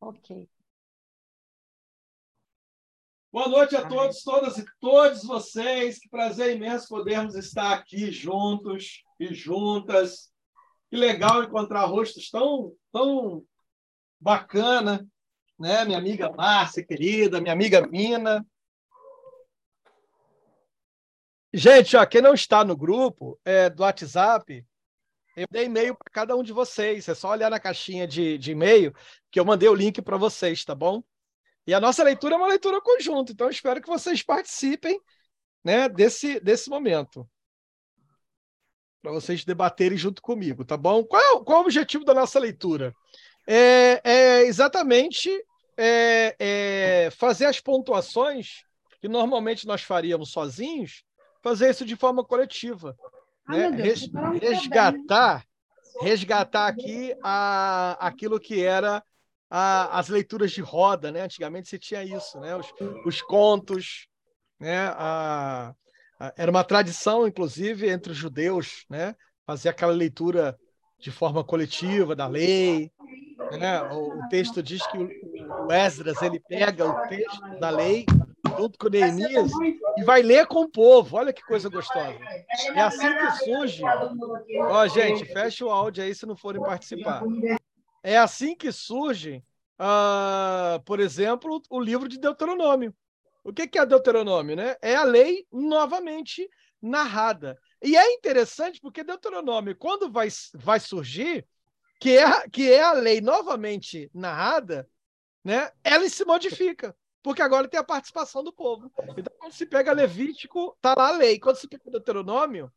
Ok. Boa noite a todos, todas e todos vocês. Que prazer imenso podermos estar aqui juntos e juntas. Que legal encontrar rostos tão, tão bacana, né? Minha amiga Márcia, querida, minha amiga Mina. Gente, ó, quem não está no grupo é, do WhatsApp, eu dei e-mail para cada um de vocês. É só olhar na caixinha de, de e-mail que eu mandei o link para vocês, tá bom? E a nossa leitura é uma leitura conjunta, então espero que vocês participem né, desse, desse momento. Para vocês debaterem junto comigo, tá bom? Qual, é qual é o objetivo da nossa leitura? É, é exatamente é, é fazer as pontuações que normalmente nós faríamos sozinhos, fazer isso de forma coletiva. Né? Res, resgatar, resgatar aqui a, aquilo que era a, as leituras de roda, né? Antigamente se tinha isso, né? Os, os contos, né? A, era uma tradição, inclusive, entre os judeus, né? Fazer aquela leitura de forma coletiva da lei, né? O, o texto diz que o, o Esdras ele pega o texto da lei junto com Neemias e vai ler com o povo. Olha que coisa gostosa. É assim que surge. Ó, gente, fecha o áudio aí se não forem participar. É assim que surge, uh, por exemplo, o livro de Deuteronômio. O que é Deuteronômio? Né? É a lei novamente narrada. E é interessante porque Deuteronômio, quando vai, vai surgir, que é, que é a lei novamente narrada, né, ela se modifica porque agora tem a participação do povo. Então, quando se pega Levítico, tá lá a lei. Quando se pega Deuteronômio,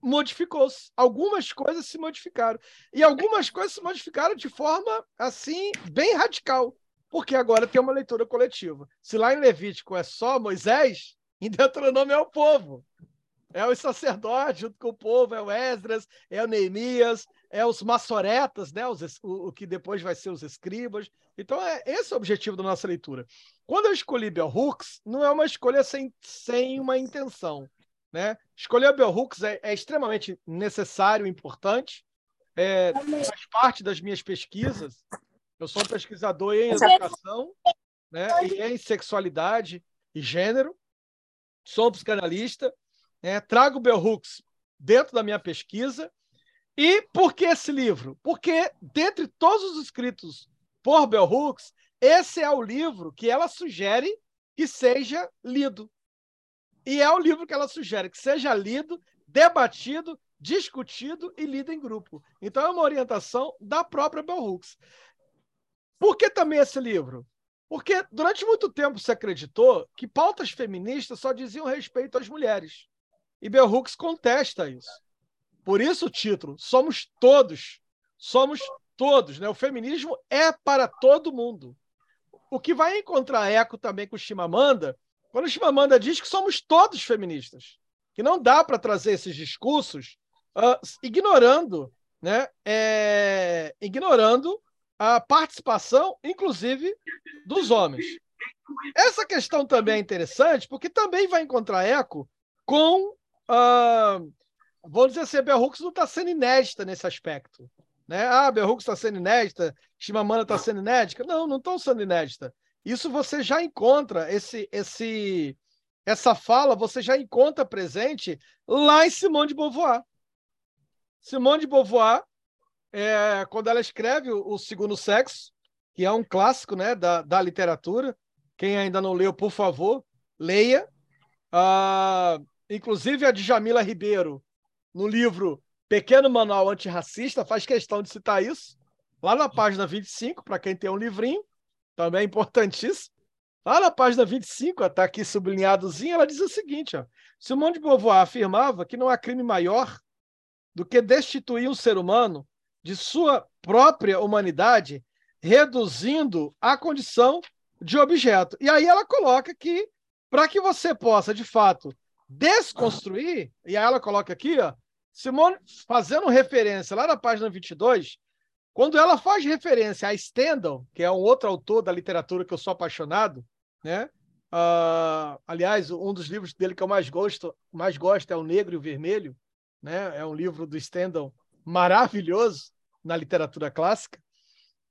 modificou-se. Algumas coisas se modificaram. E algumas coisas se modificaram de forma, assim, bem radical. Porque agora tem uma leitura coletiva. Se lá em Levítico é só Moisés, em Deuteronômio é o povo. É o sacerdote junto com o povo, é o Esdras, é o Neemias, é os maçoretas, né? Os, o, o, que depois vai ser os escribas. Então, é esse é o objetivo da nossa leitura. Quando eu escolhi Bell Hooks, não é uma escolha sem, sem uma intenção. Né? Escolher Bell Hooks é, é extremamente necessário, importante, é, faz parte das minhas pesquisas. Eu sou um pesquisador em educação né, e em sexualidade e gênero. Sou um psicanalista. Né, trago Bell Hooks dentro da minha pesquisa. E por que esse livro? Porque, dentre todos os escritos por Bell Hooks, esse é o livro que ela sugere que seja lido. E é o livro que ela sugere que seja lido, debatido, discutido e lido em grupo. Então é uma orientação da própria Bell Hooks. Por que também esse livro? Porque durante muito tempo se acreditou que pautas feministas só diziam respeito às mulheres. E Bell Hooks contesta isso. Por isso o título, Somos Todos. Somos todos. Né? O feminismo é para todo mundo. O que vai encontrar eco também com o Chimamanda, quando o Chimamanda diz que somos todos feministas, que não dá para trazer esses discursos uh, ignorando, né, é, ignorando a participação, inclusive, dos homens. Essa questão também é interessante, porque também vai encontrar eco com. Uh, vamos dizer assim, a Bell Hooks não está sendo inédita nesse aspecto. Né? Ah, Bell Hooks está sendo inédita, Chimamanda está sendo inédita. Não, não estão sendo inédita. Isso você já encontra, esse, esse, essa fala você já encontra presente lá em Simone de Beauvoir. Simone de Beauvoir, é, quando ela escreve o, o, Segundo Sexo, que é um clássico né, da, da literatura, quem ainda não leu, por favor, leia. Ah, inclusive a Djamila Ribeiro, no livro Pequeno Manual Antirracista faz questão de citar isso, lá na página 25, para quem tem um livrinho, também é importantíssimo. Lá na página 25, está aqui sublinhadozinho, ela diz o seguinte: ó, Simone de Beauvoir afirmava que não há crime maior do que destituir um ser humano de sua própria humanidade, reduzindo a condição de objeto. E aí ela coloca que, para que você possa, de fato, desconstruir, e aí ela coloca aqui, ó, Simone, fazendo referência lá na página 22, quando ela faz referência a Stendhal, que é um outro autor da literatura que eu sou apaixonado, né? Uh, aliás, um dos livros dele que eu mais gosto, mais gosto é O Negro e o Vermelho, né? É um livro do Stendhal maravilhoso na literatura clássica.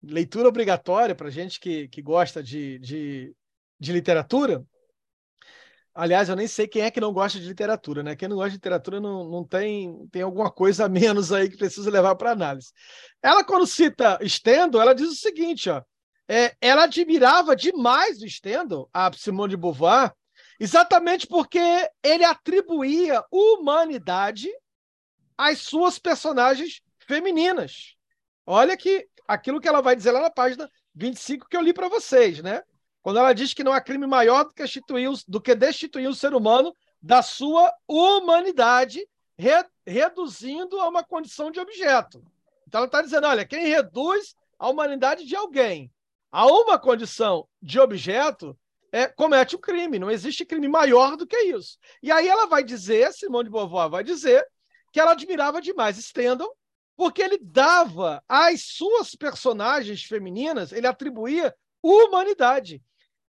leitura obrigatória para gente que, que gosta de, de, de literatura. Aliás, eu nem sei quem é que não gosta de literatura, né? Quem não gosta de literatura não, não tem, tem alguma coisa a menos aí que precisa levar para análise. Ela, quando cita Stendhal, ela diz o seguinte: ó, é, ela admirava demais o Stendhal, a Simone de Beauvoir, exatamente porque ele atribuía humanidade às suas personagens femininas. Olha que aquilo que ela vai dizer lá na página 25 que eu li para vocês, né? Quando ela diz que não há crime maior do que, destituir, do que destituir o ser humano da sua humanidade, re, reduzindo a uma condição de objeto. Então ela está dizendo: olha, quem reduz a humanidade de alguém a uma condição de objeto é, comete um crime. Não existe crime maior do que isso. E aí ela vai dizer, Simone de Beauvoir vai dizer, que ela admirava demais Stendhal, porque ele dava às suas personagens femininas, ele atribuía humanidade.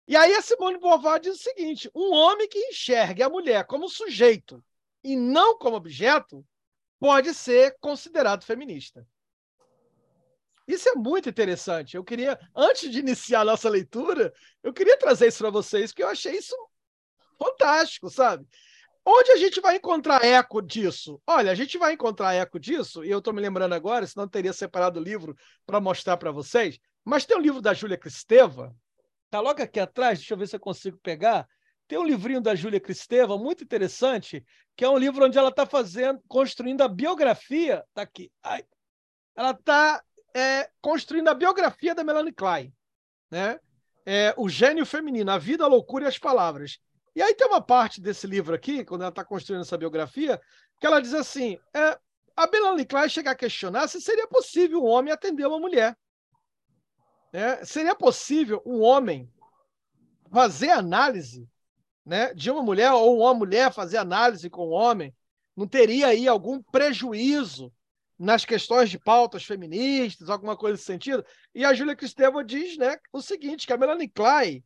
E aí a Simone Beauvoir diz o seguinte: um homem que enxergue a mulher como sujeito e não como objeto pode ser considerado feminista. Isso é muito interessante. Eu queria, antes de iniciar a nossa leitura, eu queria trazer isso para vocês, porque eu achei isso fantástico, sabe? Onde a gente vai encontrar eco disso? Olha, a gente vai encontrar eco disso, e eu estou me lembrando agora, senão teria separado o livro para mostrar para vocês, mas tem um livro da Júlia Cristeva, tá logo aqui atrás, deixa eu ver se eu consigo pegar. Tem um livrinho da Júlia Cristeva, muito interessante, que é um livro onde ela está fazendo, construindo a biografia. Tá aqui. Ai. Ela está é, construindo a biografia da Melanie Klein, né? É, o gênio feminino, a vida, a loucura e as palavras. E aí tem uma parte desse livro aqui, quando ela está construindo essa biografia, que ela diz assim: é, a Melanie Klein chega a questionar se seria possível um homem atender uma mulher. É, seria possível um homem fazer análise né, de uma mulher ou uma mulher fazer análise com um homem? Não teria aí algum prejuízo nas questões de pautas feministas, alguma coisa nesse sentido. E a Júlia Cristeva diz né, o seguinte, que a Melanie Klein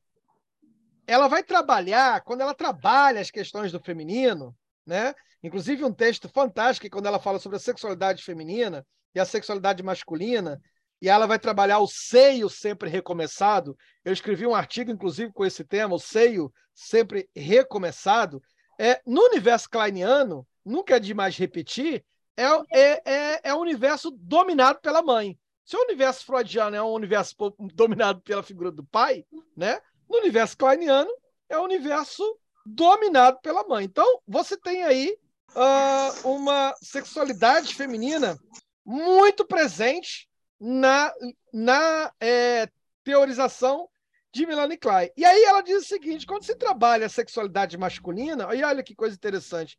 ela vai trabalhar, quando ela trabalha as questões do feminino, né? inclusive um texto fantástico quando ela fala sobre a sexualidade feminina e a sexualidade masculina, e ela vai trabalhar o seio sempre recomeçado. Eu escrevi um artigo, inclusive, com esse tema, o seio sempre recomeçado. É, no universo kleiniano, nunca é demais repetir, é, é, é, é um universo dominado pela mãe. Se o universo freudiano é um universo dominado pela figura do pai, né? no universo kleiniano é um universo dominado pela mãe. Então, você tem aí uh, uma sexualidade feminina muito presente na, na é, teorização de Melanie Klein. E aí ela diz o seguinte: quando se trabalha a sexualidade masculina, e olha que coisa interessante,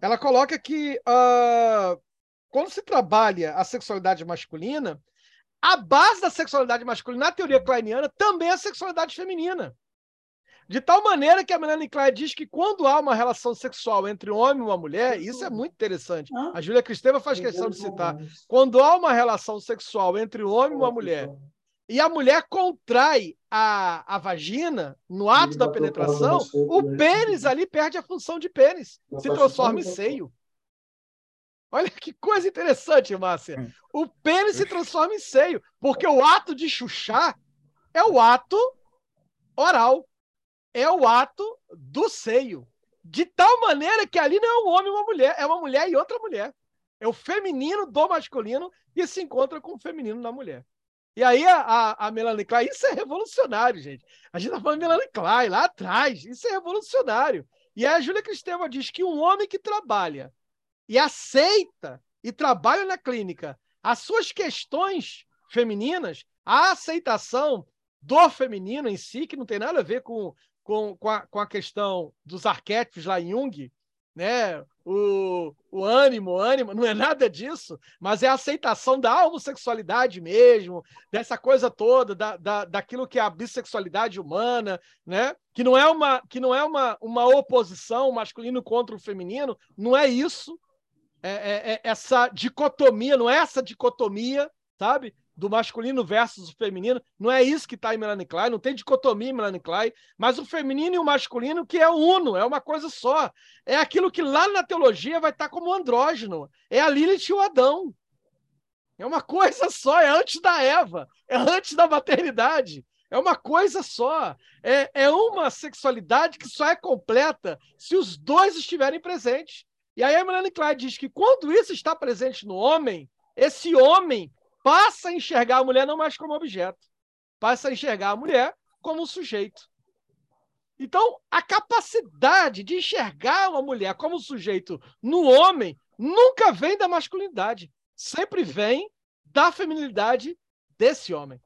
ela coloca que uh, quando se trabalha a sexualidade masculina, a base da sexualidade masculina, na teoria kleiniana, também é a sexualidade feminina. De tal maneira que a Melanie Klein diz que quando há uma relação sexual entre um homem e uma mulher, isso é muito interessante. A Júlia Cristeva faz questão de citar. Quando há uma relação sexual entre um homem e uma mulher, e a mulher contrai a, a vagina no ato da penetração, o pênis ali perde a função de pênis, se transforma em seio. Olha que coisa interessante, Márcia. Hum. O pênis se transforma em seio, porque o ato de chuchar é o ato oral, é o ato do seio. De tal maneira que ali não é um homem e uma mulher, é uma mulher e outra mulher. É o feminino do masculino que se encontra com o feminino da mulher. E aí a, a, a Melanie Klein, isso é revolucionário, gente. A gente tá falando de Melanie Klein lá atrás, isso é revolucionário. E aí a Júlia Cristeva diz que um homem que trabalha e aceita e trabalha na clínica as suas questões femininas, a aceitação do feminino em si, que não tem nada a ver com, com, com, a, com a questão dos arquétipos lá em Jung, né? O, o ânimo, o ânimo, não é nada disso, mas é a aceitação da homossexualidade mesmo, dessa coisa toda, da, da, daquilo que é a bissexualidade humana, né? Que não é uma, que não é uma, uma oposição masculino contra o feminino, não é isso. É, é, é essa dicotomia, não é essa dicotomia, sabe? Do masculino versus o feminino. Não é isso que está em Melanie Klein, não tem dicotomia em Melanie Klein, mas o feminino e o masculino que é uno, é uma coisa só. É aquilo que lá na teologia vai estar tá como andrógeno. É a Lilith e o Adão. É uma coisa só, é antes da Eva, é antes da maternidade. É uma coisa só. É, é uma sexualidade que só é completa se os dois estiverem presentes. E aí a Melanie Klein diz que quando isso está presente no homem, esse homem passa a enxergar a mulher não mais como objeto, passa a enxergar a mulher como sujeito. Então, a capacidade de enxergar uma mulher como sujeito no homem nunca vem da masculinidade, sempre vem da feminilidade desse homem.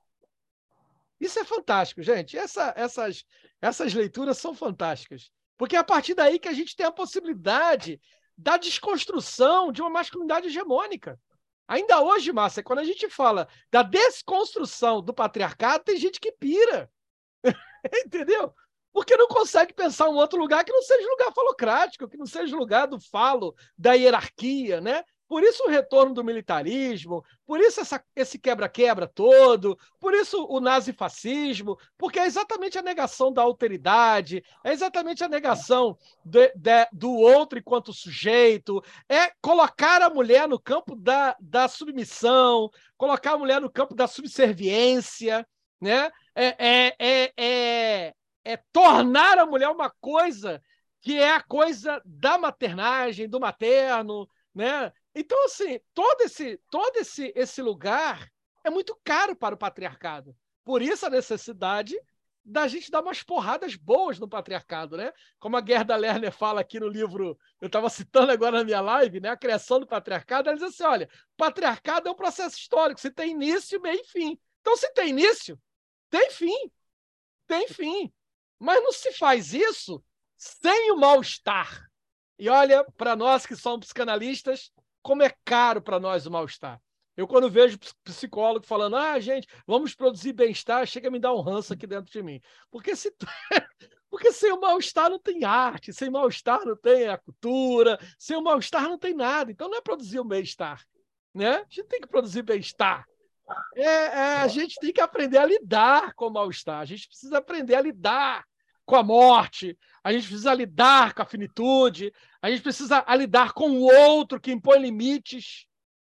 Isso é fantástico, gente. Essa, essas, essas leituras são fantásticas. Porque é a partir daí que a gente tem a possibilidade da desconstrução de uma masculinidade hegemônica. Ainda hoje, Márcia, quando a gente fala da desconstrução do patriarcado, tem gente que pira. Entendeu? porque não consegue pensar um outro lugar que não seja lugar falocrático, que não seja lugar do falo, da hierarquia, né? Por isso o retorno do militarismo, por isso essa, esse quebra-quebra todo, por isso o nazifascismo, porque é exatamente a negação da alteridade, é exatamente a negação de, de, do outro enquanto sujeito, é colocar a mulher no campo da, da submissão, colocar a mulher no campo da subserviência, né? É, é, é, é, é tornar a mulher uma coisa que é a coisa da maternagem, do materno, né? Então, assim, todo esse, todo esse, esse lugar é muito caro para o patriarcado. Por isso a necessidade da gente dar umas porradas boas no patriarcado, né? Como a Gerda Lerner fala aqui no livro, eu estava citando agora na minha live, né? A criação do patriarcado, ela diz assim: olha, patriarcado é um processo histórico, se tem início, meio e fim. Então, se tem início, tem fim. Tem fim. Mas não se faz isso sem o mal-estar. E olha, para nós que somos psicanalistas, como é caro para nós o mal-estar. Eu, quando vejo psicólogo falando, ah, gente, vamos produzir bem-estar, chega a me dar um ranço aqui dentro de mim. Porque, se... Porque sem o mal-estar não tem arte, sem mal-estar não tem a cultura, sem o mal-estar não tem nada. Então não é produzir o bem-estar. Né? A gente tem que produzir bem-estar. É, é, a gente tem que aprender a lidar com o mal-estar. A gente precisa aprender a lidar com a morte, a gente precisa lidar com a finitude, a gente precisa lidar com o outro que impõe limites.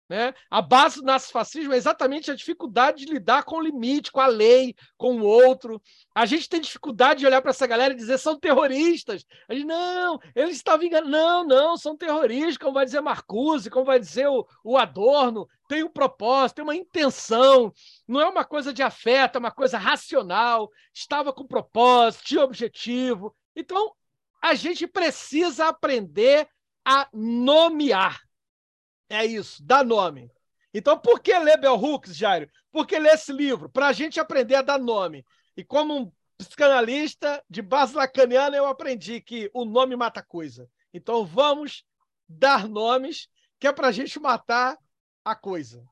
Né? A base do nazifascismo é exatamente a dificuldade de lidar com o limite, com a lei, com o outro. A gente tem dificuldade de olhar para essa galera e dizer são terroristas. A gente, não, eles estavam enganando. Não, não, são terroristas, como vai dizer Marcuse, como vai dizer o, o Adorno. Tem um propósito, tem uma intenção. Não é uma coisa de afeto, é uma coisa racional. Estava com propósito, tinha objetivo. Então, a gente precisa aprender a nomear é isso, dá nome. Então, por que ler Bell Hooks, Jairo? Por que ler esse livro? Para a gente aprender a dar nome. E como um psicanalista de base lacaniana, eu aprendi que o nome mata coisa. Então, vamos dar nomes, que é para a gente matar a coisa.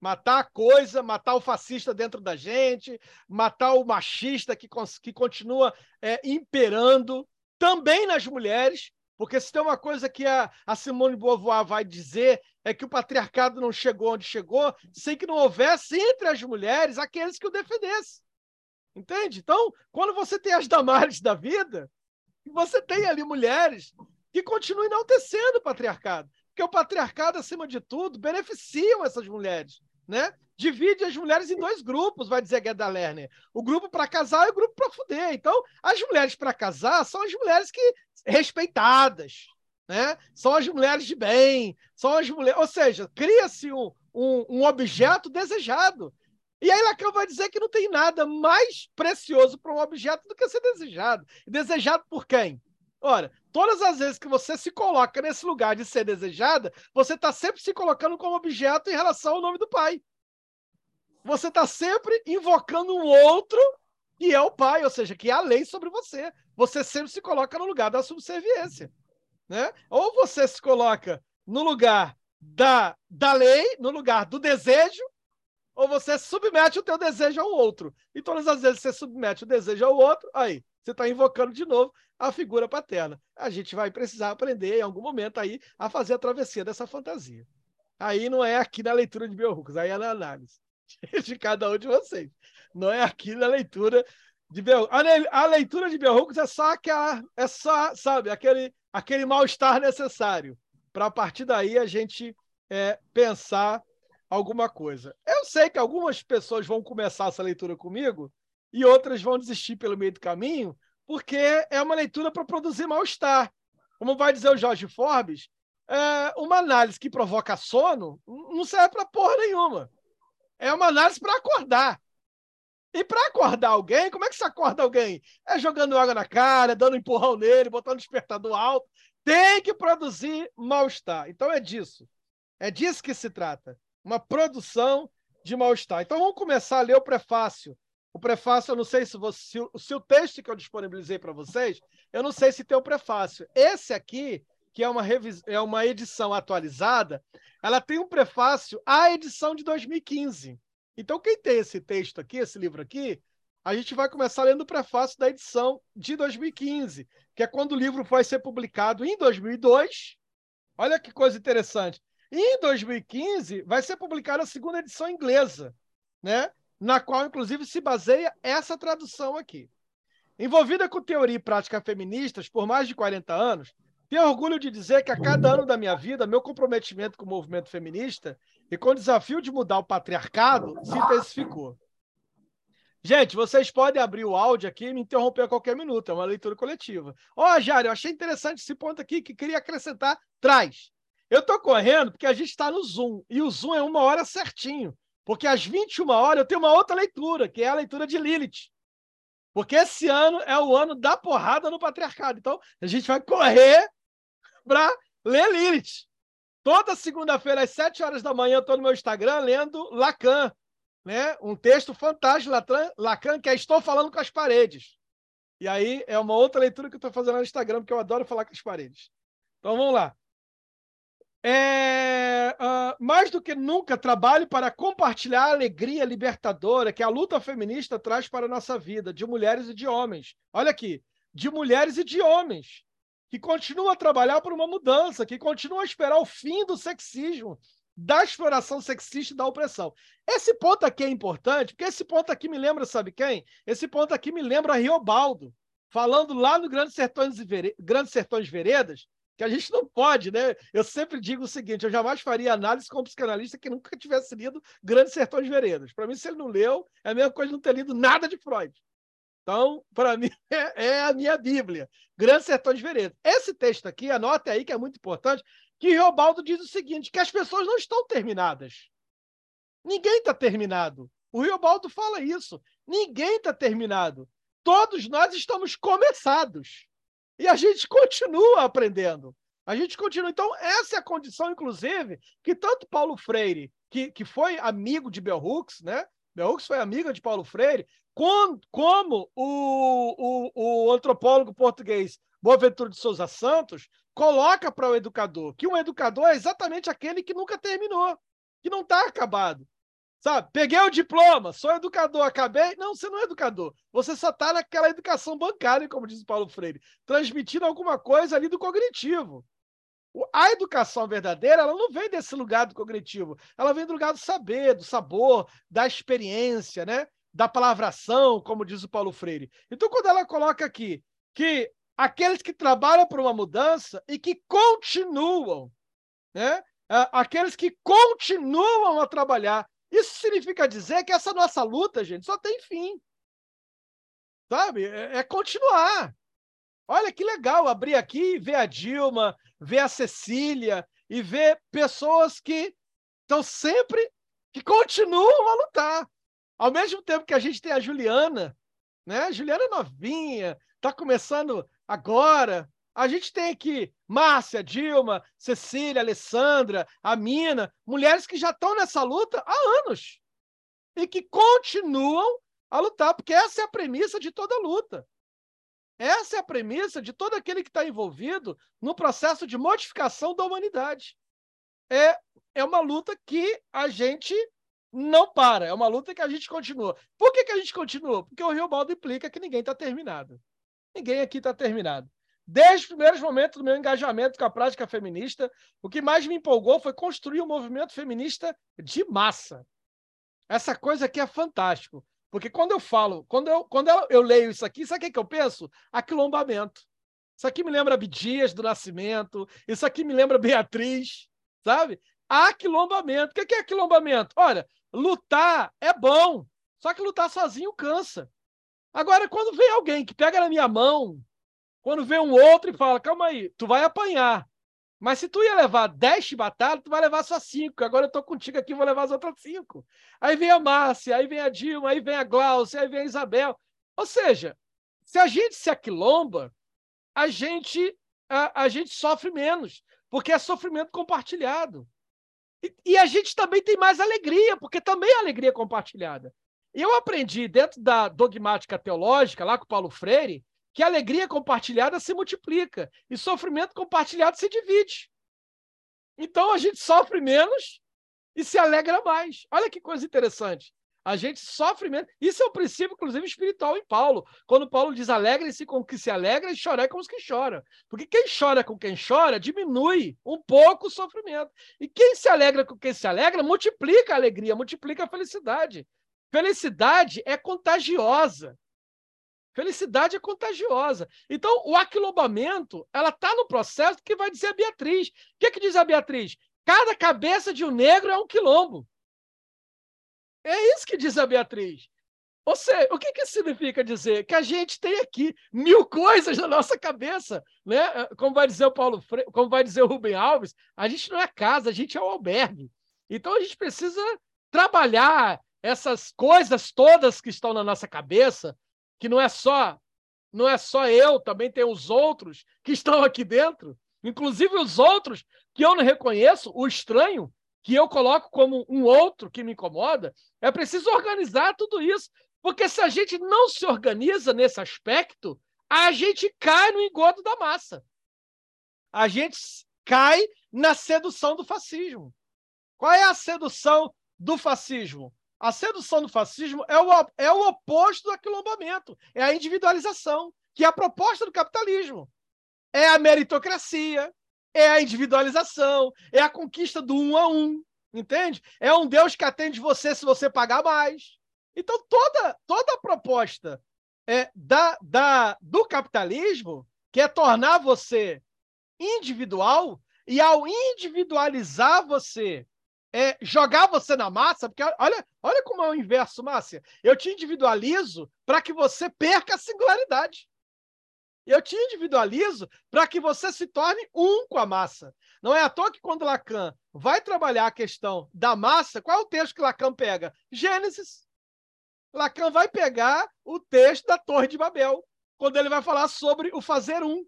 Matar a coisa, matar o fascista dentro da gente, matar o machista que, que continua é, imperando também nas mulheres, porque se tem uma coisa que a, a Simone Beauvoir vai dizer é que o patriarcado não chegou onde chegou sem que não houvesse entre as mulheres aqueles que o defendessem. Entende? Então, quando você tem as Damares da vida, você tem ali mulheres que continuam enaltecendo o patriarcado. Porque o patriarcado, acima de tudo, beneficiam essas mulheres. Né? Divide as mulheres em dois grupos, vai dizer Gerda Lerner. O grupo para casar e o grupo para fuder. Então, as mulheres para casar são as mulheres que respeitadas, né? São as mulheres de bem, são as mulheres. Ou seja, cria-se um, um, um, objeto desejado. E aí Lacan vai dizer que não tem nada mais precioso para um objeto do que ser desejado. Desejado por quem? Ora, todas as vezes que você se coloca nesse lugar de ser desejada, você está sempre se colocando como objeto em relação ao nome do pai. Você está sempre invocando um outro que é o pai, ou seja, que é a lei sobre você. Você sempre se coloca no lugar da subserviência. Né? Ou você se coloca no lugar da, da lei, no lugar do desejo, ou você submete o teu desejo ao outro. E todas as vezes que você submete o desejo ao outro, aí, você está invocando de novo a figura paterna. A gente vai precisar aprender em algum momento aí a fazer a travessia dessa fantasia. Aí não é aqui na leitura de Biorucos, aí é na análise de cada um de vocês não é aqui na leitura de Bell. A, leitura de Bell é só aquela, é só, sabe, aquele, aquele mal-estar necessário para a partir daí a gente é, pensar alguma coisa. Eu sei que algumas pessoas vão começar essa leitura comigo e outras vão desistir pelo meio do caminho, porque é uma leitura para produzir mal-estar. Como vai dizer o Jorge Forbes, é uma análise que provoca sono não serve para porra nenhuma. É uma análise para acordar. E para acordar alguém, como é que se acorda alguém? É jogando água na cara, dando um empurrão nele, botando despertador alto. Tem que produzir mal-estar. Então é disso. É disso que se trata. Uma produção de mal-estar. Então vamos começar a ler o prefácio. O prefácio, eu não sei se, você, se o texto que eu disponibilizei para vocês, eu não sei se tem o prefácio. Esse aqui, que é uma, é uma edição atualizada, ela tem um prefácio à edição de 2015. Então, quem tem esse texto aqui, esse livro aqui, a gente vai começar lendo o prefácio da edição de 2015, que é quando o livro vai ser publicado em 2002. Olha que coisa interessante. Em 2015 vai ser publicada a segunda edição inglesa, né? Na qual, inclusive, se baseia essa tradução aqui. Envolvida com teoria e prática feministas por mais de 40 anos, tenho orgulho de dizer que a cada ano da minha vida, meu comprometimento com o movimento feminista e com o desafio de mudar o patriarcado se intensificou. Gente, vocês podem abrir o áudio aqui e me interromper a qualquer minuto, é uma leitura coletiva. Ó, oh, Jário, eu achei interessante esse ponto aqui que queria acrescentar. Traz. Eu estou correndo porque a gente está no Zoom, e o Zoom é uma hora certinho, porque às 21 horas eu tenho uma outra leitura, que é a leitura de Lilith. Porque esse ano é o ano da porrada no patriarcado. Então, a gente vai correr para ler Lilith. Toda segunda-feira, às 7 horas da manhã, eu estou no meu Instagram lendo Lacan, né? um texto fantástico, Lacan, que é Estou Falando com as Paredes. E aí é uma outra leitura que eu estou fazendo no Instagram, porque eu adoro falar com as paredes. Então vamos lá. É, uh, mais do que nunca, trabalho para compartilhar a alegria libertadora que a luta feminista traz para a nossa vida, de mulheres e de homens. Olha aqui, de mulheres e de homens que continuam a trabalhar por uma mudança, que continuam a esperar o fim do sexismo, da exploração sexista e da opressão. Esse ponto aqui é importante, porque esse ponto aqui me lembra, sabe quem? Esse ponto aqui me lembra Riobaldo, falando lá no Grandes Sertões, Grandes Sertões Veredas, que a gente não pode, né? Eu sempre digo o seguinte: eu jamais faria análise com um psicanalista que nunca tivesse lido Grandes Sertões Veredas. Para mim, se ele não leu, é a mesma coisa de não ter lido nada de Freud. Então, para mim, é, é, a minha Bíblia. Grande Sertão de Veredas. Esse texto aqui, anote aí que é muito importante, que Riobaldo diz o seguinte, que as pessoas não estão terminadas. Ninguém está terminado. O Riobaldo fala isso. Ninguém está terminado. Todos nós estamos começados. E a gente continua aprendendo. A gente continua. Então, essa é a condição, inclusive, que tanto Paulo Freire, que, que foi amigo de Bell Hooks, né? Bell Hooks foi amiga de Paulo Freire, como, como o, o, o antropólogo português Boaventura de Souza Santos coloca para o educador que um educador é exatamente aquele que nunca terminou, que não está acabado. Sabe? Peguei o diploma, sou educador, acabei. Não, você não é educador. Você só está naquela educação bancária, como diz Paulo Freire, transmitindo alguma coisa ali do cognitivo. A educação verdadeira, ela não vem desse lugar do cognitivo, ela vem do lugar do saber, do sabor, da experiência, né? da palavração, como diz o Paulo Freire. Então, quando ela coloca aqui que aqueles que trabalham por uma mudança e que continuam, né? aqueles que continuam a trabalhar, isso significa dizer que essa nossa luta, gente, só tem fim. Sabe? É, é continuar. Olha que legal abrir aqui e ver a Dilma, ver a Cecília e ver pessoas que estão sempre, que continuam a lutar. Ao mesmo tempo que a gente tem a Juliana, né? A Juliana é novinha, está começando agora. A gente tem aqui Márcia, Dilma, Cecília, Alessandra, a Mina, mulheres que já estão nessa luta há anos e que continuam a lutar, porque essa é a premissa de toda luta. Essa é a premissa de todo aquele que está envolvido no processo de modificação da humanidade. É, é uma luta que a gente não para. É uma luta que a gente continua. Por que, que a gente continua? Porque o Rio Baldo implica que ninguém está terminado. Ninguém aqui está terminado. Desde os primeiros momentos do meu engajamento com a prática feminista, o que mais me empolgou foi construir um movimento feminista de massa. Essa coisa aqui é fantástico. Porque quando eu falo, quando eu, quando eu, eu leio isso aqui, sabe o que, que eu penso? Aquilombamento. Isso aqui me lembra Abdias do Nascimento, isso aqui me lembra Beatriz, sabe? aquilombamento. O que é aquilombamento? Olha, lutar é bom, só que lutar sozinho cansa. Agora, quando vem alguém que pega na minha mão, quando vem um outro e fala, calma aí, tu vai apanhar. Mas se tu ia levar 10 chibatadas, tu vai levar só 5. Agora eu tô contigo aqui, vou levar as outras 5. Aí vem a Márcia, aí vem a Dilma, aí vem a Glaucia, aí vem a Isabel. Ou seja, se a gente se aquilomba, a gente, a, a gente sofre menos, porque é sofrimento compartilhado. E, e, a gente também tem mais alegria, porque também é alegria compartilhada. Eu aprendi dentro da dogmática teológica, lá com Paulo Freire, que alegria compartilhada se multiplica e sofrimento compartilhado se divide. Então a gente sofre menos e se alegra mais. Olha que coisa interessante. A gente sofre menos. Isso é um princípio, inclusive, espiritual em Paulo. Quando Paulo diz alegre-se com o que se alegra e chorar com os que choram. Porque quem chora com quem chora diminui um pouco o sofrimento. E quem se alegra com quem se alegra multiplica a alegria, multiplica a felicidade. Felicidade é contagiosa. Felicidade é contagiosa. Então, o aquilobamento, ela está no processo que vai dizer a Beatriz. O que, que diz a Beatriz? Cada cabeça de um negro é um quilombo. É isso que diz a Beatriz. Ou seja, o que, que significa dizer? Que a gente tem aqui mil coisas na nossa cabeça, né? Como vai dizer o Paulo Fre... como vai dizer o Rubem Alves, a gente não é casa, a gente é o albergue. Então a gente precisa trabalhar essas coisas todas que estão na nossa cabeça, que não é só não é só eu, também tem os outros que estão aqui dentro, inclusive os outros que eu não reconheço, o estranho, que eu coloco como um outro que me incomoda, é preciso organizar tudo isso, porque se a gente não se organiza nesse aspecto, a gente cai no engodo da massa. A gente cai na sedução do fascismo. Qual é a sedução do fascismo? A sedução do fascismo é o, é o oposto do aquilombamento, é a individualização, que é a proposta do capitalismo. É a meritocracia, é a individualização, é a conquista do um a um, entende? É um Deus que atende você se você pagar mais. Então, toda, toda a proposta é, da, da, do capitalismo, que é tornar você individual, e ao individualizar você é, jogar você na massa, porque olha, olha como é o inverso, Márcia. Eu te individualizo para que você perca a singularidade. Eu te individualizo para que você se torne um com a massa. Não é à toa que quando Lacan vai trabalhar a questão da massa, qual é o texto que Lacan pega? Gênesis. Lacan vai pegar o texto da Torre de Babel, quando ele vai falar sobre o fazer um.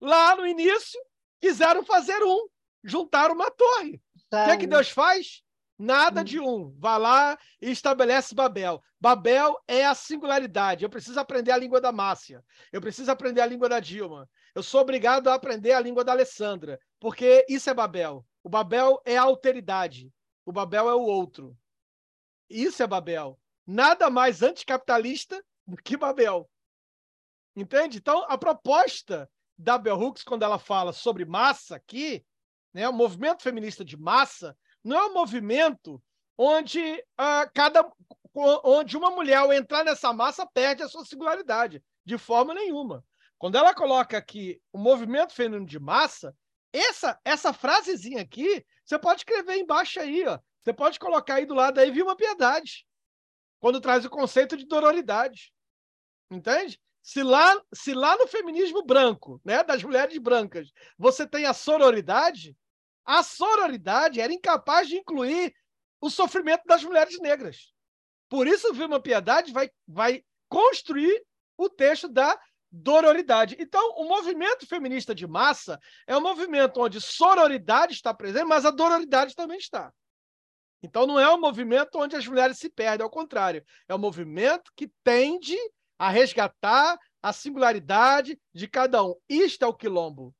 Lá no início, quiseram fazer um, juntaram uma torre. O que, é que Deus faz? Nada hum. de um. Vai lá e estabelece Babel. Babel é a singularidade. Eu preciso aprender a língua da Márcia. Eu preciso aprender a língua da Dilma. Eu sou obrigado a aprender a língua da Alessandra, porque isso é Babel. O Babel é a alteridade. O Babel é o outro. Isso é Babel. Nada mais anticapitalista do que Babel. Entende? Então, a proposta da Bell Hooks, quando ela fala sobre massa aqui, né? O movimento feminista de massa não é um movimento onde uh, cada onde uma mulher ao entrar nessa massa perde a sua singularidade de forma nenhuma. Quando ela coloca aqui o movimento feminino de massa, essa essa frasezinha aqui, você pode escrever embaixo aí, ó. Você pode colocar aí do lado aí viu uma piedade. Quando traz o conceito de dororidade. Entende? Se lá, se lá no feminismo branco, né, das mulheres brancas, você tem a sororidade, a sororidade era incapaz de incluir o sofrimento das mulheres negras. Por isso, o Vilma Piedade vai, vai construir o texto da dororidade. Então, o movimento feminista de massa é um movimento onde sororidade está presente, mas a dororidade também está. Então, não é um movimento onde as mulheres se perdem, ao contrário. É um movimento que tende a resgatar a singularidade de cada um. Isto é o quilombo.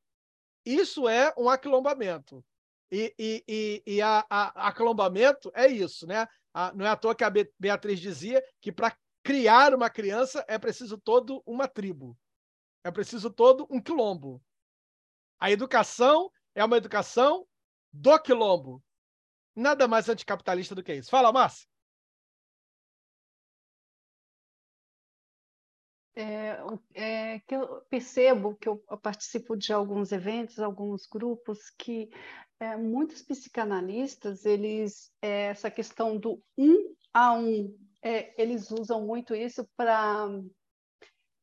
Isso é um aquilombamento. E, e, e, e a, a, aclombamento é isso, né? A, não é à toa que a Beatriz dizia que para criar uma criança é preciso todo uma tribo, é preciso todo um quilombo. A educação é uma educação do quilombo. Nada mais anticapitalista do que isso. Fala, Márcia. é, é, que eu percebo que eu, participo de alguns eventos, alguns grupos que é, muitos psicanalistas eles é, essa questão do um a um é, eles usam muito isso para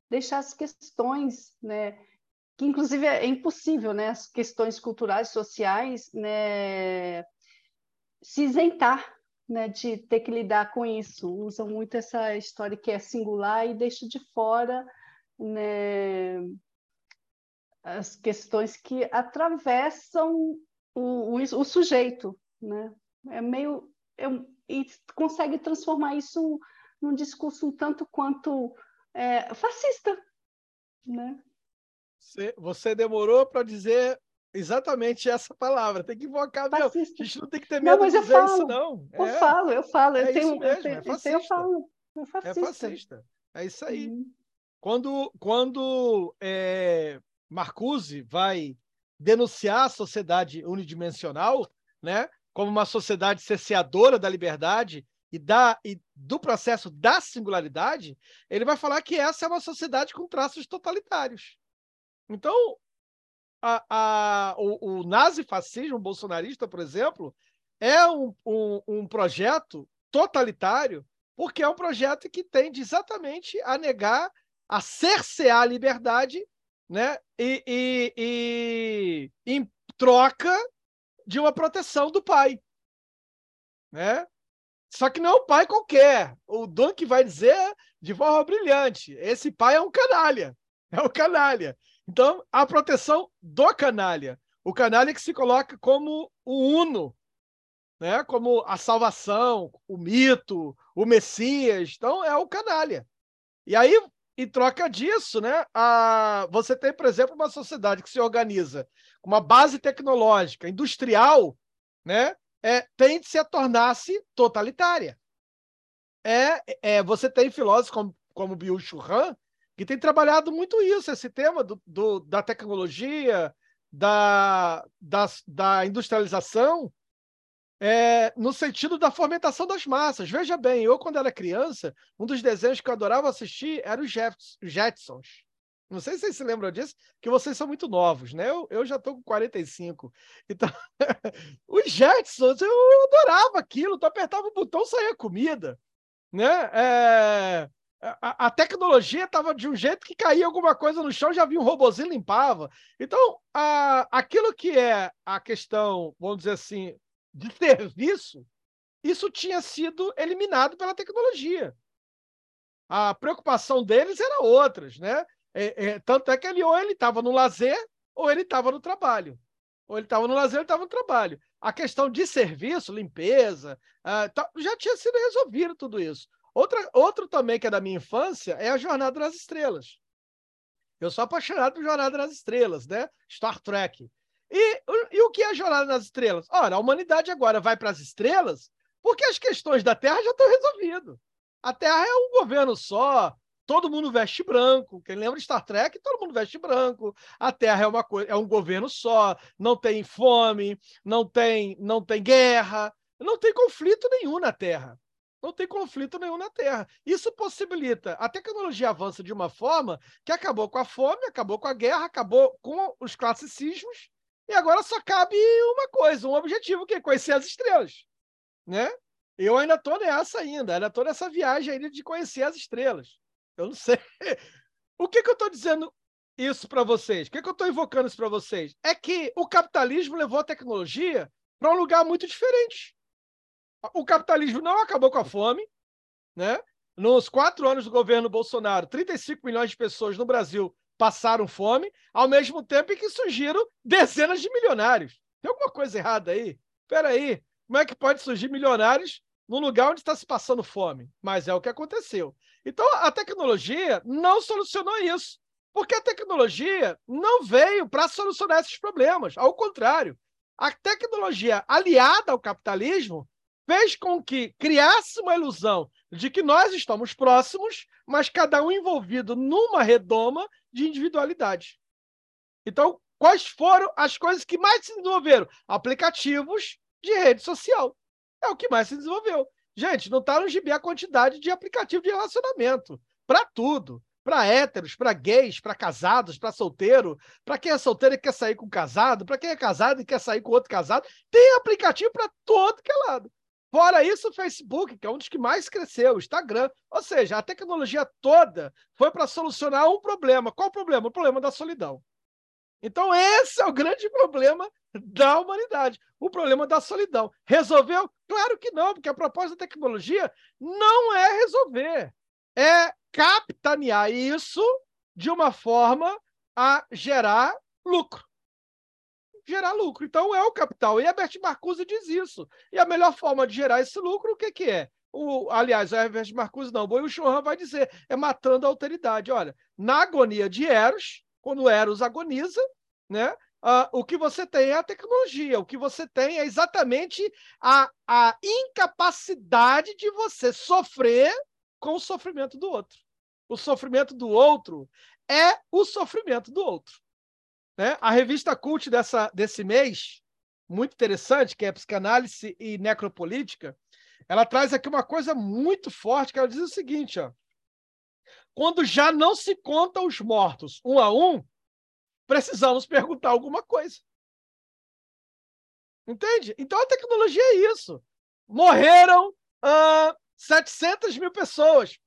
deixar as questões, né, que inclusive é impossível, né, as questões culturais, sociais, né, se isentar né, de ter que lidar com isso. Usam muito essa história que é singular e deixa de fora né, as questões que atravessam o, o, o sujeito. Né? É meio. É, e consegue transformar isso num discurso um tanto quanto é, fascista. Né? Você, você demorou para dizer exatamente essa palavra. Tem que invocar mesmo. A gente não tem que ter medo não, de dizer falo, isso, não. Eu é, falo, eu falo. Eu é tenho, isso mesmo, eu, é fascista. Eu falo. É fascista. É fascista. É isso aí. Uhum. Quando, quando é, Marcuse vai denunciar a sociedade unidimensional, né, como uma sociedade cerceadora da liberdade e, da, e do processo da singularidade, ele vai falar que essa é uma sociedade com traços totalitários. Então, a, a, o, o nazifascismo bolsonarista, por exemplo, é um, um, um projeto totalitário, porque é um projeto que tende exatamente a negar, a cercear a liberdade, né? E, e, e em troca de uma proteção do pai, né? Só que não é um pai qualquer. O que vai dizer de forma brilhante: esse pai é um canalha, é um canalha. Então, a proteção do canalha. O canalha que se coloca como o uno, né? como a salvação, o mito, o Messias. Então, é o canalha. E aí, em troca disso, né, a... você tem, por exemplo, uma sociedade que se organiza com uma base tecnológica, industrial, né, é, tende-se a tornar-se totalitária. É, é, você tem filósofos como, como Bill Churran, que tem trabalhado muito isso, esse tema do, do da tecnologia, da, da, da industrialização, é, no sentido da fomentação das massas. Veja bem, eu, quando era criança, um dos desenhos que eu adorava assistir era os Jetsons. Não sei se vocês se lembram disso, que vocês são muito novos, né? Eu, eu já estou com 45. Então, os Jetsons, eu adorava aquilo. Tu apertava o botão, saía comida. Né? É a, a tecnologia estava de um jeito que caía alguma coisa no chão, já vinha um robozinho limpava. Então, a, aquilo que é a questão, vamos dizer assim, de serviço, isso tinha sido eliminado pela tecnologia. A preocupação deles era outras, né? É, é, tanto é que ele ou ele estava no lazer ou ele estava no trabalho. Ou ele estava no lazer ou estava no trabalho. A questão de serviço, limpeza, uh, já tinha sido resolvido tudo isso. Outra, outro também que é da minha infância é a Jornada nas Estrelas. Eu sou apaixonado por Jornada nas Estrelas, né? Star Trek. E, e o que é a Jornada nas Estrelas? Ora, a humanidade agora vai para as estrelas porque as questões da Terra já estão resolvidas. A Terra é um governo só, todo mundo veste branco. Quem lembra de Star Trek, todo mundo veste branco. A Terra é uma coisa, é um governo só, não tem fome, não tem, não tem guerra, não tem conflito nenhum na Terra não tem conflito nenhum na Terra. Isso possibilita. A tecnologia avança de uma forma que acabou com a fome, acabou com a guerra, acabou com os classicismos, e agora só cabe uma coisa, um objetivo, que é conhecer as estrelas. Né? Eu ainda estou nessa ainda, ainda estou nessa viagem de conhecer as estrelas. Eu não sei. O que, que eu estou dizendo isso para vocês? O que, que eu estou invocando isso para vocês? É que o capitalismo levou a tecnologia para um lugar muito diferente. O capitalismo não acabou com a fome, né? Nos quatro anos do governo Bolsonaro, 35 milhões de pessoas no Brasil passaram fome, ao mesmo tempo em que surgiram dezenas de milionários. Tem alguma coisa errada aí? Espera aí, como é que pode surgir milionários num lugar onde está se passando fome? Mas é o que aconteceu. Então, a tecnologia não solucionou isso, porque a tecnologia não veio para solucionar esses problemas. Ao contrário, a tecnologia aliada ao capitalismo fez com que criasse uma ilusão de que nós estamos próximos, mas cada um envolvido numa redoma de individualidade. Então, quais foram as coisas que mais se desenvolveram? Aplicativos de rede social. É o que mais se desenvolveu. Gente, não está no gibi a quantidade de aplicativo de relacionamento. Para tudo. para héteros, para gays, para casados, para solteiro, para quem é solteiro e quer sair com casado, para quem é casado e quer sair com outro casado. Tem aplicativo para todo que é lado. Fora isso, o Facebook, que é um dos que mais cresceu, o Instagram. Ou seja, a tecnologia toda foi para solucionar um problema. Qual o problema? O problema da solidão. Então, esse é o grande problema da humanidade, o problema da solidão. Resolveu? Claro que não, porque a proposta da tecnologia não é resolver, é capitanear isso de uma forma a gerar lucro. Gerar lucro. Então, é o capital. E a Bert Marcuse diz isso. E a melhor forma de gerar esse lucro, o que, que é? O, aliás, a Bert Marcuse não, o Churran vai dizer, é matando a alteridade. Olha, na agonia de Eros, quando Eros agoniza, né? Uh, o que você tem é a tecnologia, o que você tem é exatamente a, a incapacidade de você sofrer com o sofrimento do outro. O sofrimento do outro é o sofrimento do outro. Né? A revista Cult dessa, desse mês, muito interessante, que é Psicanálise e Necropolítica, ela traz aqui uma coisa muito forte, que ela diz o seguinte, ó, quando já não se conta os mortos um a um, precisamos perguntar alguma coisa. Entende? Então a tecnologia é isso. Morreram uh, 700 mil pessoas.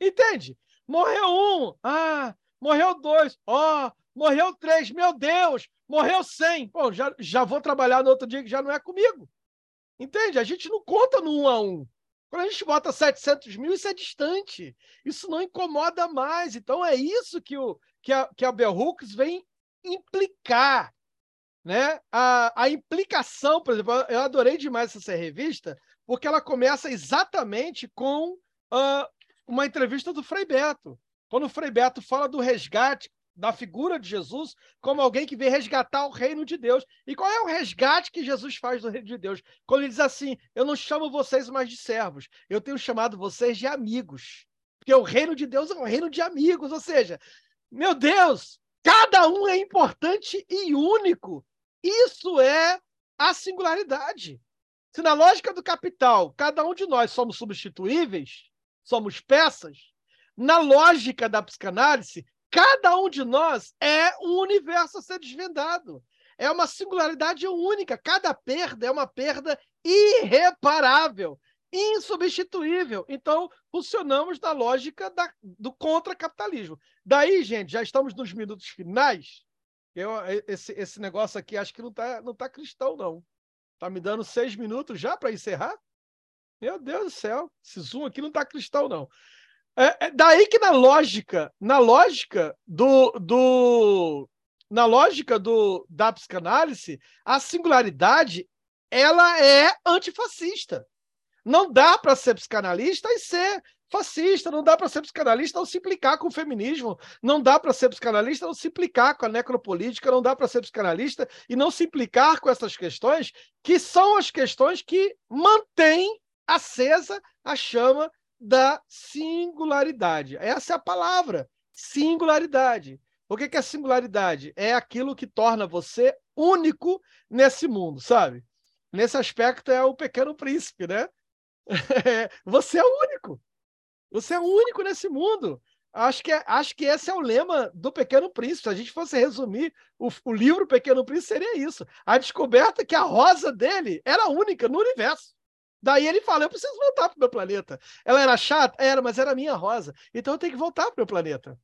Entende? Morreu um. Ah, morreu dois. Ó, oh, morreu três. Meu Deus, morreu cem. Bom, já, já vou trabalhar no outro dia que já não é comigo. Entende? A gente não conta no um a um. Quando a gente bota 700 mil, isso é distante. Isso não incomoda mais. Então, é isso que, o, que, a, que a Bell Hooks vem implicar. Né? A, a implicação, por exemplo, eu adorei demais essa revista, porque ela começa exatamente com uh, uma entrevista do Frei Beto. Quando o Frei Beto fala do resgate da figura de Jesus como alguém que vem resgatar o reino de Deus. E qual é o resgate que Jesus faz do reino de Deus? Quando ele diz assim: Eu não chamo vocês mais de servos, eu tenho chamado vocês de amigos. Porque o reino de Deus é um reino de amigos, ou seja, meu Deus, cada um é importante e único. Isso é a singularidade. Se na lógica do capital, cada um de nós somos substituíveis, somos peças, na lógica da psicanálise, Cada um de nós é um universo a ser desvendado. É uma singularidade única. Cada perda é uma perda irreparável, insubstituível. Então, funcionamos na lógica da, do contracapitalismo. Daí, gente, já estamos nos minutos finais. Eu, esse, esse negócio aqui acho que não está não tá cristão, não. Está me dando seis minutos já para encerrar? Meu Deus do céu, esse zoom aqui não está cristão, não. É, é daí que na lógica, na lógica do, do na lógica do da psicanálise, a singularidade ela é antifascista. Não dá para ser psicanalista e ser fascista, não dá para ser psicanalista ou se implicar com o feminismo, não dá para ser psicanalista ou se implicar com a necropolítica, não dá para ser psicanalista e não se implicar com essas questões que são as questões que mantêm acesa a chama da singularidade. Essa é a palavra, singularidade. O que é singularidade? É aquilo que torna você único nesse mundo, sabe? Nesse aspecto é o pequeno príncipe, né? você é único. Você é único nesse mundo. Acho que, é, acho que esse é o lema do Pequeno Príncipe. Se a gente fosse resumir o, o livro Pequeno Príncipe, seria isso. A descoberta que a rosa dele era única no universo. Daí ele fala: eu preciso voltar para o meu planeta. Ela era chata? Era, mas era minha rosa. Então eu tenho que voltar para o meu planeta.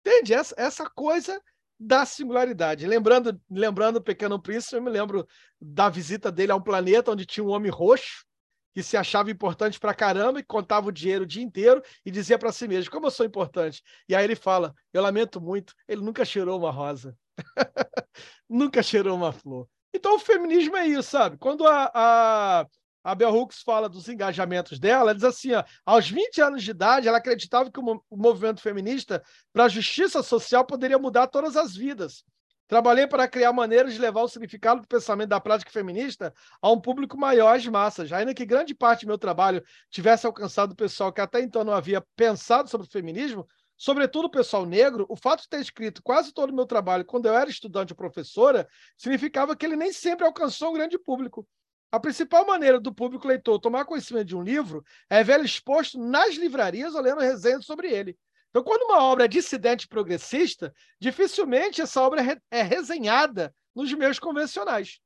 Entende? Essa, essa coisa da singularidade. Lembrando, lembrando o Pequeno Príncipe, eu me lembro da visita dele a um planeta onde tinha um homem roxo que se achava importante para caramba e contava o dinheiro o dia inteiro e dizia para si mesmo: Como eu sou importante? E aí ele fala: Eu lamento muito, ele nunca cheirou uma rosa, nunca cheirou uma flor. Então o feminismo é isso, sabe? Quando a, a a Bell Hooks fala dos engajamentos dela, ela diz assim: ó, aos 20 anos de idade, ela acreditava que o, movimento feminista para a justiça social poderia mudar todas as vidas. Trabalhei para criar maneiras de levar o significado do pensamento da prática feminista a um público maior às massas. Ainda que grande parte do meu trabalho tivesse alcançado o pessoal que até então não havia pensado sobre o feminismo, sobretudo o pessoal negro, o fato de ter escrito quase todo o meu trabalho quando eu era estudante ou professora significava que ele nem sempre alcançou um grande público. A principal maneira do público leitor tomar conhecimento de um livro é vê-lo exposto nas livrarias ou lendo resenhas sobre ele. Então, quando uma obra é dissidente progressista, dificilmente essa obra é resenhada nos meios convencionais.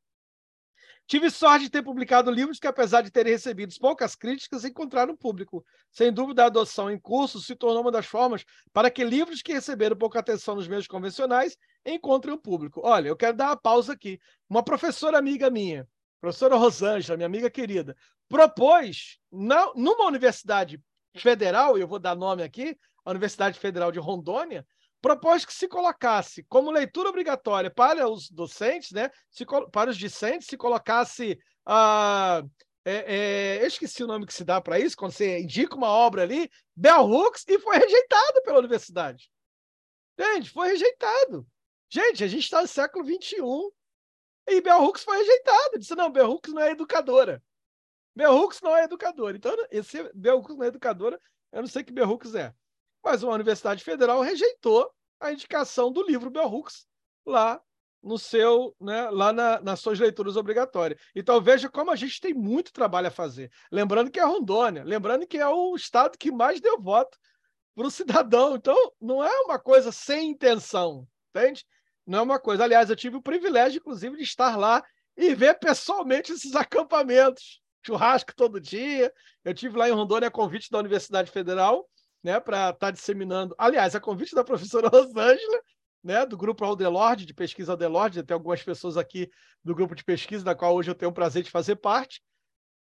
Tive sorte de ter publicado livros que, apesar de terem recebido poucas críticas, encontraram público. Sem dúvida, a adoção em curso se tornou uma das formas para que livros que receberam pouca atenção nos meios convencionais encontrem o público. Olha, eu quero dar uma pausa aqui. Uma professora amiga minha, professora Rosângela, minha amiga querida, propôs, na, numa universidade federal, eu vou dar nome aqui, a Universidade Federal de Rondônia, propôs que se colocasse como leitura obrigatória para os docentes, né, se, para os discentes, se colocasse a. É, é, eu esqueci o nome que se dá para isso, quando você indica uma obra ali, Bell Hooks, e foi rejeitado pela universidade. Entende? Foi rejeitado. Gente, a gente está no século XXI e Bell Hooks foi rejeitado. Disse: não, Bell Hooks não é educadora. Bell Hooks não é educadora. Então, esse Bell Hooks não é educadora, eu não sei que Bell Hooks é mas uma Universidade Federal rejeitou a indicação do livro Bell Hooks lá no seu, né, lá na, nas suas leituras obrigatórias. Então veja como a gente tem muito trabalho a fazer. Lembrando que é Rondônia, lembrando que é o estado que mais deu voto para o cidadão. Então não é uma coisa sem intenção, entende? Não é uma coisa. Aliás, eu tive o privilégio, inclusive, de estar lá e ver pessoalmente esses acampamentos. Churrasco todo dia. Eu tive lá em Rondônia a convite da Universidade Federal né, para estar tá disseminando. Aliás, a convite da professora Rosângela, né, do grupo Aldelorde, de pesquisa Aldelorde, tem algumas pessoas aqui do grupo de pesquisa, da qual hoje eu tenho o prazer de fazer parte,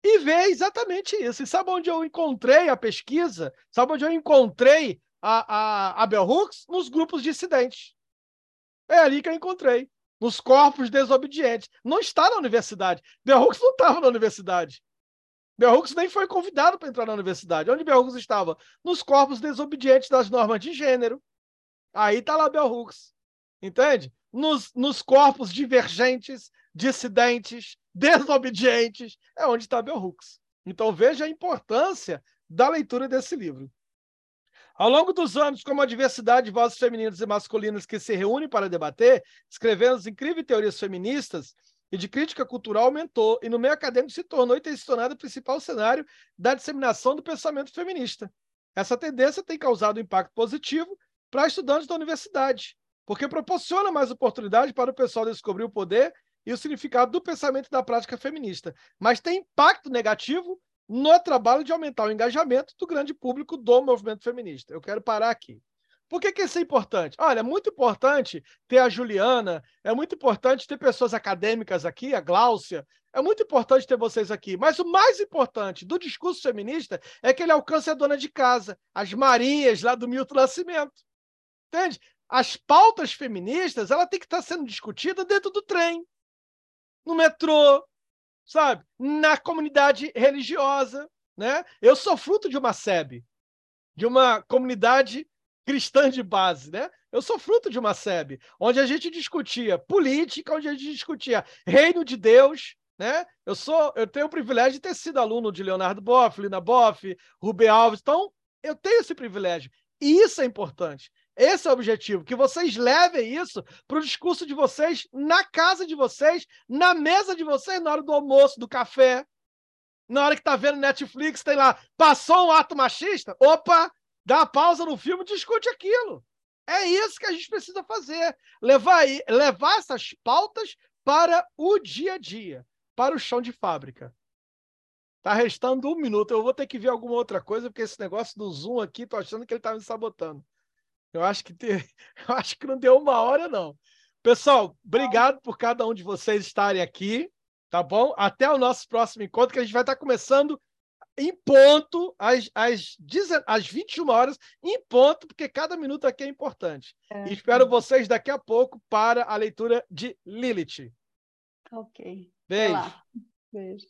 e ver exatamente isso. E sabe onde eu encontrei a pesquisa? Sabe onde eu encontrei a, a, a Bell Hooks? Nos grupos dissidentes. É ali que eu encontrei. Nos corpos desobedientes. Não está na universidade. Bell Hooks não estava na universidade. Bell Hooks nem foi convidado para entrar na universidade. Onde Bell Hooks estava? Nos corpos desobedientes das normas de gênero. Aí está lá Bell Hooks. Entende? Nos, nos corpos divergentes, dissidentes, desobedientes, é onde está Bell Hooks. Então veja a importância da leitura desse livro. Ao longo dos anos, como a diversidade de vozes femininas e masculinas que se reúnem para debater, escrevendo as incríveis teorias feministas, e de crítica cultural aumentou, e no meio acadêmico se tornou e tem se tornado o principal cenário da disseminação do pensamento feminista. Essa tendência tem causado um impacto positivo para estudantes da universidade, porque proporciona mais oportunidade para o pessoal descobrir o poder e o significado do pensamento e da prática feminista, mas tem impacto negativo no trabalho de aumentar o engajamento do grande público do movimento feminista. Eu quero parar aqui. Por que, que isso é importante? Olha, é muito importante ter a Juliana, é muito importante ter pessoas acadêmicas aqui, a Gláucia, é muito importante ter vocês aqui. Mas o mais importante do discurso feminista é que ele alcance a dona de casa, as Marias lá do Milton Nascimento. Entende? As pautas feministas, ela tem que estar sendo discutida dentro do trem, no metrô, sabe? Na comunidade religiosa, né? Eu sou fruto de uma SEB, de uma comunidade cristã de base, né? Eu sou fruto de uma SEB, onde a gente discutia política, onde a gente discutia reino de Deus, né? Eu sou, eu tenho o privilégio de ter sido aluno de Leonardo Boff, Lina Boff, Rubem Alves, então eu tenho esse privilégio. E isso é importante. Esse é o objetivo, que vocês levem isso para o discurso de vocês, na casa de vocês, na mesa de vocês, na hora do almoço, do café. Na hora que tá vendo Netflix, tem lá, passou um ato machista? Opa, dá pausa no filme discute aquilo. É isso que a gente precisa fazer. Levar, levar essas pautas para o dia a dia, para o chão de fábrica. Tá restando um minuto. Eu vou ter que ver alguma outra coisa, porque esse negócio do Zoom aqui, tô achando que ele tá me sabotando. Eu acho que, ter... Eu acho que não deu uma hora, não. Pessoal, obrigado por cada um de vocês estarem aqui, tá bom? Até o nosso próximo encontro, que a gente vai estar começando em ponto, às, às, às 21 horas, em ponto, porque cada minuto aqui é importante. É. E espero vocês daqui a pouco para a leitura de Lilith. Ok. Beijo. Beijo.